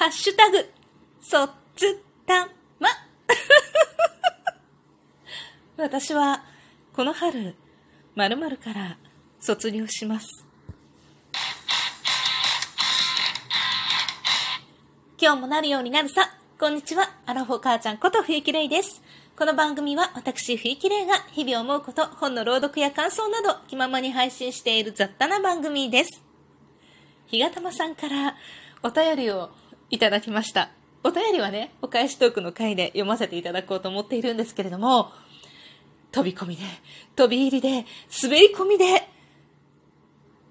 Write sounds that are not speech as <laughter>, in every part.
ハッシュタグ、そっつたま。<laughs> 私は、この春、〇〇から卒業します。今日もなるようになるさ。こんにちは。アラフォー母ちゃんこと冬木玲です。この番組は私冬木玲が日々思うこと、本の朗読や感想など気ままに配信している雑多な番組です。ひがたまさんからお便りをいただきました。お便りはね、お返しトークの回で読ませていただこうと思っているんですけれども、飛び込みで、飛び入りで、滑り込みで、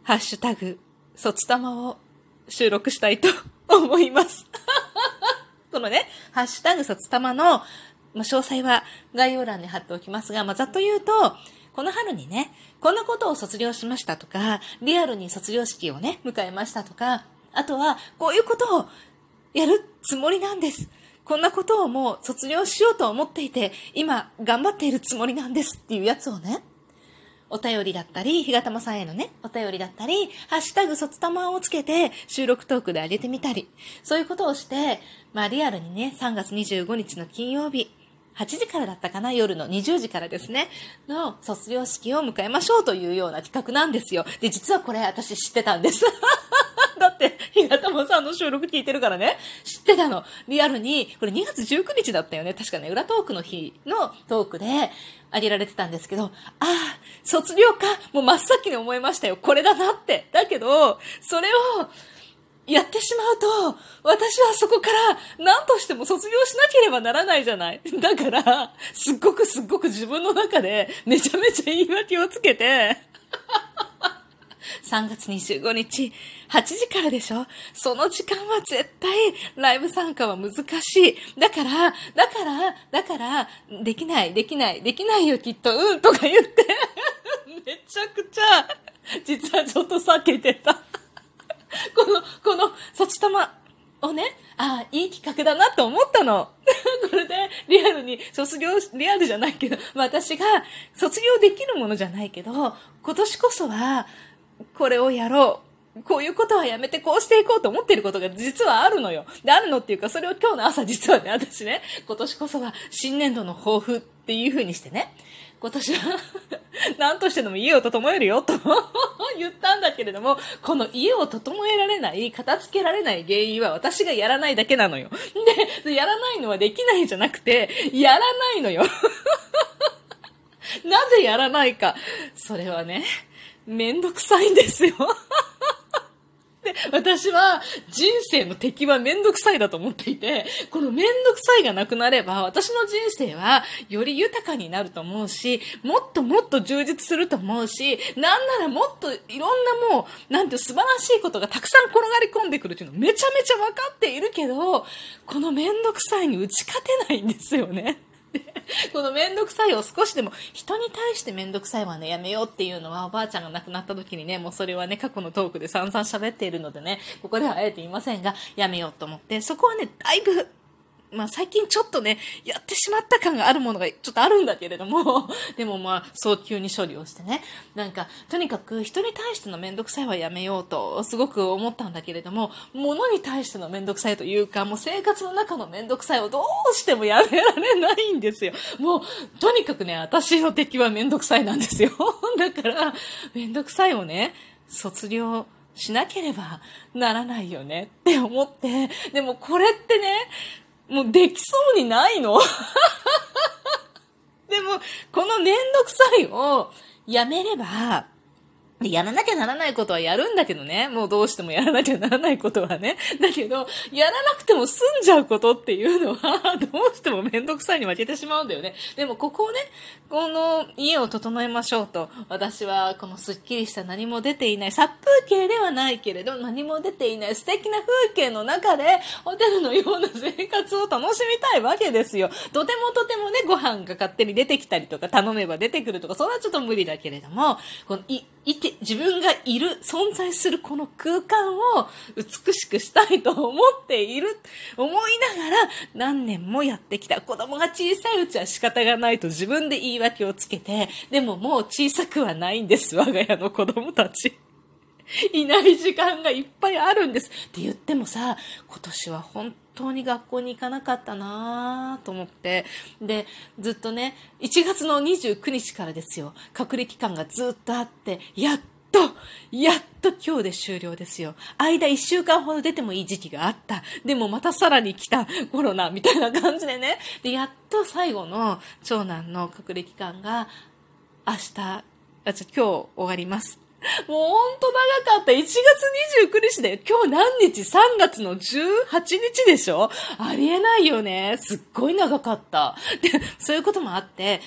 ハッシュタグ、卒玉を収録したいと <laughs> 思います。<laughs> このね、ハッシュタグ卒玉の、ま、詳細は概要欄に貼っておきますが、ま、ざっと言うと、この春にね、こんなことを卒業しましたとか、リアルに卒業式をね、迎えましたとか、あとは、こういうことをやるつもりなんです。こんなことをもう卒業しようと思っていて、今頑張っているつもりなんですっていうやつをね、お便りだったり、ひがたまさんへのね、お便りだったり、ハッシュタグ卒たまをつけて収録トークで上げてみたり、そういうことをして、まあリアルにね、3月25日の金曜日、8時からだったかな夜の20時からですね、の卒業式を迎えましょうというような企画なんですよ。で、実はこれ私知ってたんです。<laughs> だって、ひがたまさんの収録聞いてるからね、知ってたの。リアルに、これ2月19日だったよね。確かね、裏トークの日のトークであげられてたんですけど、ああ、卒業かもう真っ先に思いましたよ。これだなって。だけど、それを、やってしまうと、私はそこから何としても卒業しなければならないじゃない。だから、すっごくすっごく自分の中でめちゃめちゃ言い訳をつけて、3月25日、8時からでしょ？その時間は絶対ライブ参加は難しい。だから、だから、だから、できない、できない、できないよきっと、うんとか言って、<laughs> めちゃくちゃ、実はちょっと避けてた。<laughs> この、この、卒玉をね、ああ、いい企画だなと思ったの。<laughs> これで、リアルに、卒業、リアルじゃないけど、私が卒業できるものじゃないけど、今年こそは、これをやろう。こういうことはやめてこうしていこうと思ってることが実はあるのよ。で、あるのっていうか、それを今日の朝実はね、私ね、今年こそは新年度の抱負っていう風にしてね、今年は何としてでも家を整えるよと <laughs> 言ったんだけれども、この家を整えられない、片付けられない原因は私がやらないだけなのよ。で、やらないのはできないじゃなくて、やらないのよ。<laughs> なぜやらないか。それはね、めんどくさいんですよ。<laughs> で私は人生の敵はめんどくさいだと思っていて、このめんどくさいがなくなれば私の人生はより豊かになると思うし、もっともっと充実すると思うし、なんならもっといろんなもう、なんて素晴らしいことがたくさん転がり込んでくるっていうのめちゃめちゃ分かっているけど、このめんどくさいに打ち勝てないんですよね。<laughs> このめんどくさいを少しでも人に対して面倒くさいはねやめようっていうのはおばあちゃんが亡くなった時にねもうそれはね過去のトークで散々喋っているのでねここではあえて言いませんがやめようと思ってそこはねだいぶまあ最近ちょっとね、やってしまった感があるものがちょっとあるんだけれども、<laughs> でもまあ早急に処理をしてね、なんかとにかく人に対してのめんどくさいはやめようとすごく思ったんだけれども、物に対してのめんどくさいというか、もう生活の中のめんどくさいをどうしてもやめられないんですよ。もうとにかくね、私の敵はめんどくさいなんですよ。<laughs> だから、めんどくさいをね、卒業しなければならないよねって思って、でもこれってね、もうできそうにないの？<laughs> でも、このめんどくさいをやめれば、やらなきゃならないことはやるんだけどね。もうどうしてもやらなきゃならないことはね。だけど、やらなくても済んじゃうことっていうのは、<laughs> どうしてもめんどくさいに負けてしまうんだよね。でもここをね、この家を整えましょうと、私はこのスッキリした何も出ていない、殺風景ではないけれど、何も出ていない素敵な風景の中で、ホテルのような生活を楽しみたいわけですよ。とてもとてもね、ご飯が勝手に出てきたりとか、頼めば出てくるとか、それはちょっと無理だけれども、このい、いて、自分がいる、存在するこの空間を美しくしたいと思っている、思いながら何年もやってきた。子供が小さいうちは仕方がないと自分で言い訳をつけて、でももう小さくはないんです、我が家の子供たち。<laughs> いない時間がいっぱいあるんです。って言ってもさ、今年は本当に学校に行かなかったなぁと思って。で、ずっとね、1月の29日からですよ。隔離期間がずっとあって、やっと、やっと今日で終了ですよ。間1週間ほど出てもいい時期があった。でもまたさらに来たコロナみたいな感じでね。で、やっと最後の長男の隔離期間が明日、あ、じゃ今日終わります。もうほんと長かった。1月29日で、今日何日 ?3 月の18日でしょ？ありえないよね。すっごい長かった。で、そういうこともあって、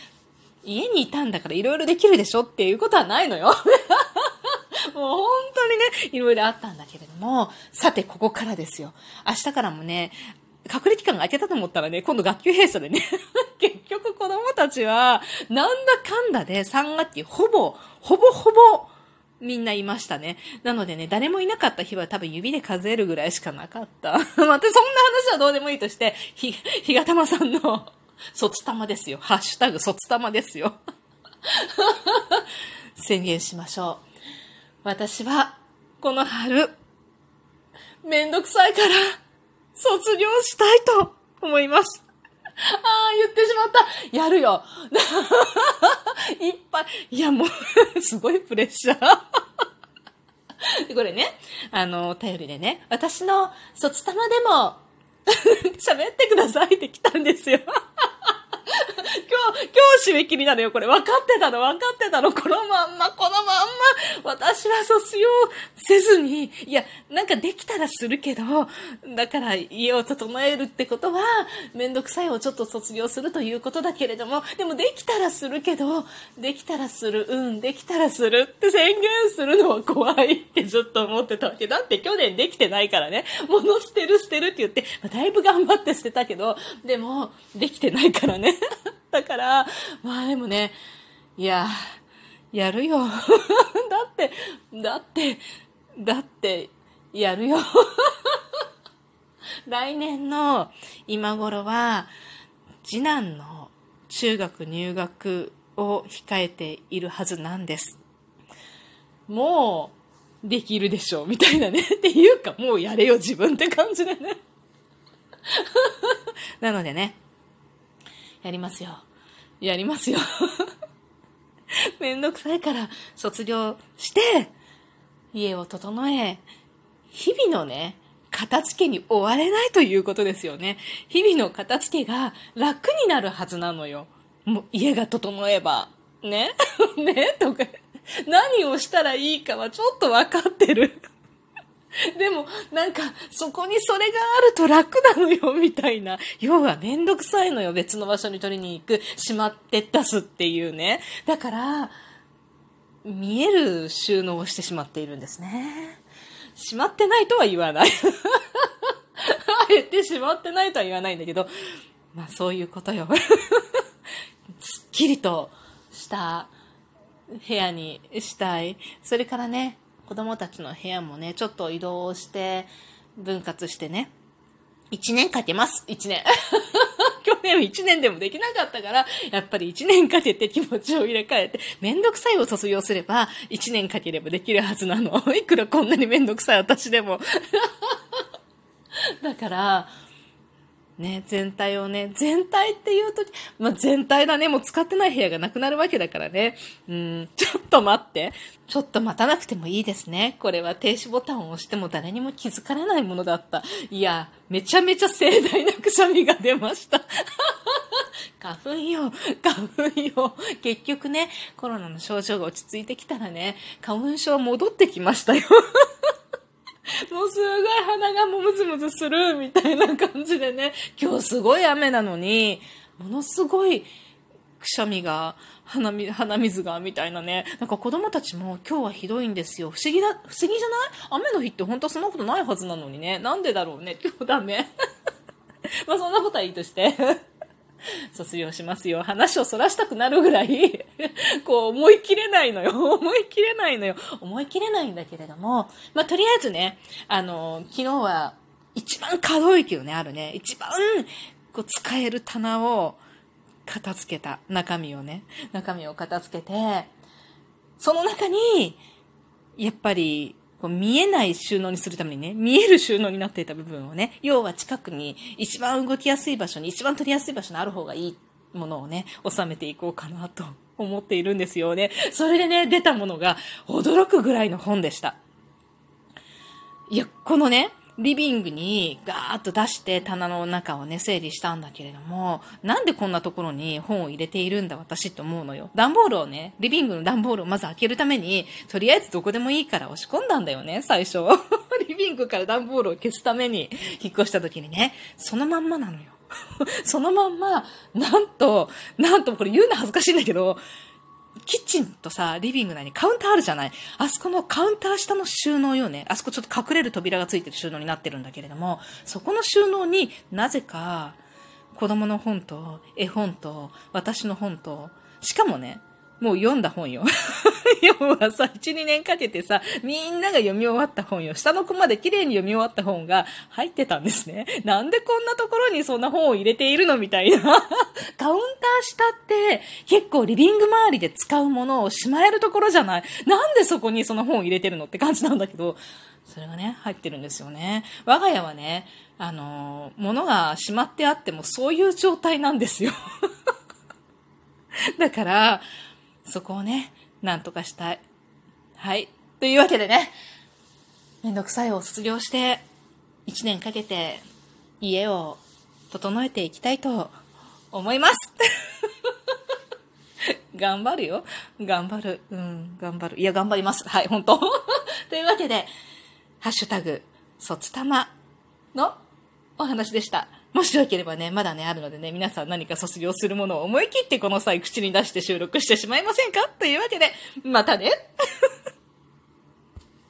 家にいたんだから色々できるでしょっていうことはないのよ。<laughs> もう本当にね、いろいろあったんだけれども、さてここからですよ。明日からもね、隔離期間が空けたと思ったらね、今度学級閉鎖でね、<laughs> 結局子供たちは、なんだかんだで3学期ほぼ、ほぼほぼ、みんないましたね。なのでね、誰もいなかった日は多分指で数えるぐらいしかなかった。<laughs> またそんな話はどうでもいいとして、ひ、ひがたまさんの <laughs> 卒玉ですよ。ハッシュタグ卒玉ですよ。<laughs> 宣言しましょう。私は、この春、めんどくさいから、卒業したいと思います。ああ、言ってしまった。やるよ。<laughs> いっぱい。いや、もう <laughs> すごいプレッシャー <laughs> これね、あの、お便りでね、私の卒玉でも喋ってくださいって来たんですよ今日、今日締め切りなのよ、これ。分かってたの、分かってたの。このまんま、このまんま、私は卒業せずに、いや、なんかできたらするけど、だから家を整えるってことは、めんどくさいをちょっと卒業するということだけれども、でもできたらするけど、できたらする、うん、できたらするって宣言するのは怖いってずっと思ってたわけ。だって去年できてないからね、物捨てる捨てるって言ってま、だいぶ頑張って捨てたけど、でも、できてないからね。<laughs> だから、まあでもね、いや、やるよ。<laughs> だって、だって、だって、やるよ。<laughs> 来年の今頃は、次男の中学入学を控えているはずなんです。もう、できるでしょう、みたいなね。っていうか、もうやれよ、自分って感じでね。なのでね、やりますよ。やりますよ。<laughs> めんどくさいから卒業して、家を整え、日々のね、片付けに追われないということですよね。日々の片付けが楽になるはずなのよ。もう家が整えば。ね？<laughs> ね？とか、何をしたらいいかはちょっとわかってる。<laughs> でも、なんか、そこにそれがあると楽なのよ、みたいな。要はめんどくさいのよ、別の場所に取りに行く、しまって出すっていうね。だから、見える収納をしてしまっているんですね。しまってないとは言わない。あえてしまってないとは言わないんだけど、まあそういうことよ。すっきりとした部屋にしたい。それからね、子供たちの部屋もね、ちょっと移動して、分割してね、1年かけます、1年。<laughs> 去年1年でもできなかったから、やっぱり1年かけて気持ちを入れ替えて、めんどくさいを卒業すれば、1年かければできるはずなの。<laughs> いくらこんなにめんどくさい私でも。<laughs> だから、ね、全体をね、全体っていうとき、まあ、全体だね、もう使ってない部屋がなくなるわけだからね。うん、ちょっと待って。ちょっと待たなくてもいいですね。これは停止ボタンを押しても誰にも気づかれないものだった。いや、めちゃめちゃ盛大なくしゃみが出ました。<laughs> 花粉よ、花粉よ。結局ね、コロナの症状が落ち着いてきたらね、花粉症戻ってきましたよ。<laughs> もうすごい鼻がもうムズムズするみたいな感じでね、今日すごい雨なのに、ものすごいくしゃみが、鼻水が、みたいなね。なんか子供たちも今日はひどいんですよ。不思議だ、不思議じゃない？雨の日って本当はそんなことないはずなのにね。なんでだろうね。今日ダメ。<laughs> まあそんなことはいいとして。<laughs> 卒業しますよ。話をそらしたくなるぐらい <laughs> こう思い切れないのよ。<laughs> 思い切れないのよ。思い切れないんだけれども、まあ、とりあえずね、あの、昨日は一番可動域のね、あるね、一番こう使える棚を片付けた中身をね、中身を片付けて、その中に、やっぱりこう見えない収納にするためにね、見える収納になっていた部分をね、要は近くに一番動きやすい場所に、一番取りやすい場所にある方がいいものをね、収めていこうかなと思っているんですよね。それでね、出たものが驚くぐらいの本でした。いや、このね、リビングにガーッと出して棚の中をね、整理したんだけれども、なんでこんなところに本を入れているんだ私って思うのよ。段ボールをね、リビングの段ボールをまず開けるために、とりあえずどこでもいいから押し込んだんだよね、最初。<laughs> リビングから段ボールを消すために引っ越した時にね、そのまんまなのよ。<laughs> そのまんま、なんと、なんとこれ言うの恥ずかしいんだけど、キッチンとさ、リビング内にカウンターあるじゃないあそこのカウンター下の収納よね。あそこちょっと隠れる扉がついてる収納になってるんだけれども、そこの収納になぜか、子供の本と、絵本と、私の本と、しかもね、もう読んだ本よ。<laughs> 要はさ、1、2年かけてさ、みんなが読み終わった本よ。下の子まで綺麗に読み終わった本が入ってたんですね。なんでこんなところにそんな本を入れているのみたいな。<laughs> カウンター下って結構リビング周りで使うものをしまえるところじゃない。なんでそこにその本を入れてるのって感じなんだけど、それがね、入ってるんですよね。我が家はね、あの、物がしまってあってもそういう状態なんですよ。<laughs> だから、そこをね、なんとかしたい。はい。というわけでね、めんどくさいを卒業して、一年かけて家を整えていきたいと思います。<laughs> 頑張るよ。頑張る。うん、頑張る。いや、頑張ります。はい、本当 <laughs> というわけで、ハッシュタグ、卒玉のお話でした。もしよければね、まだね、あるのでね、皆さん何か卒業するものを思い切ってこの際口に出して収録してしまいませんか？というわけで、またね。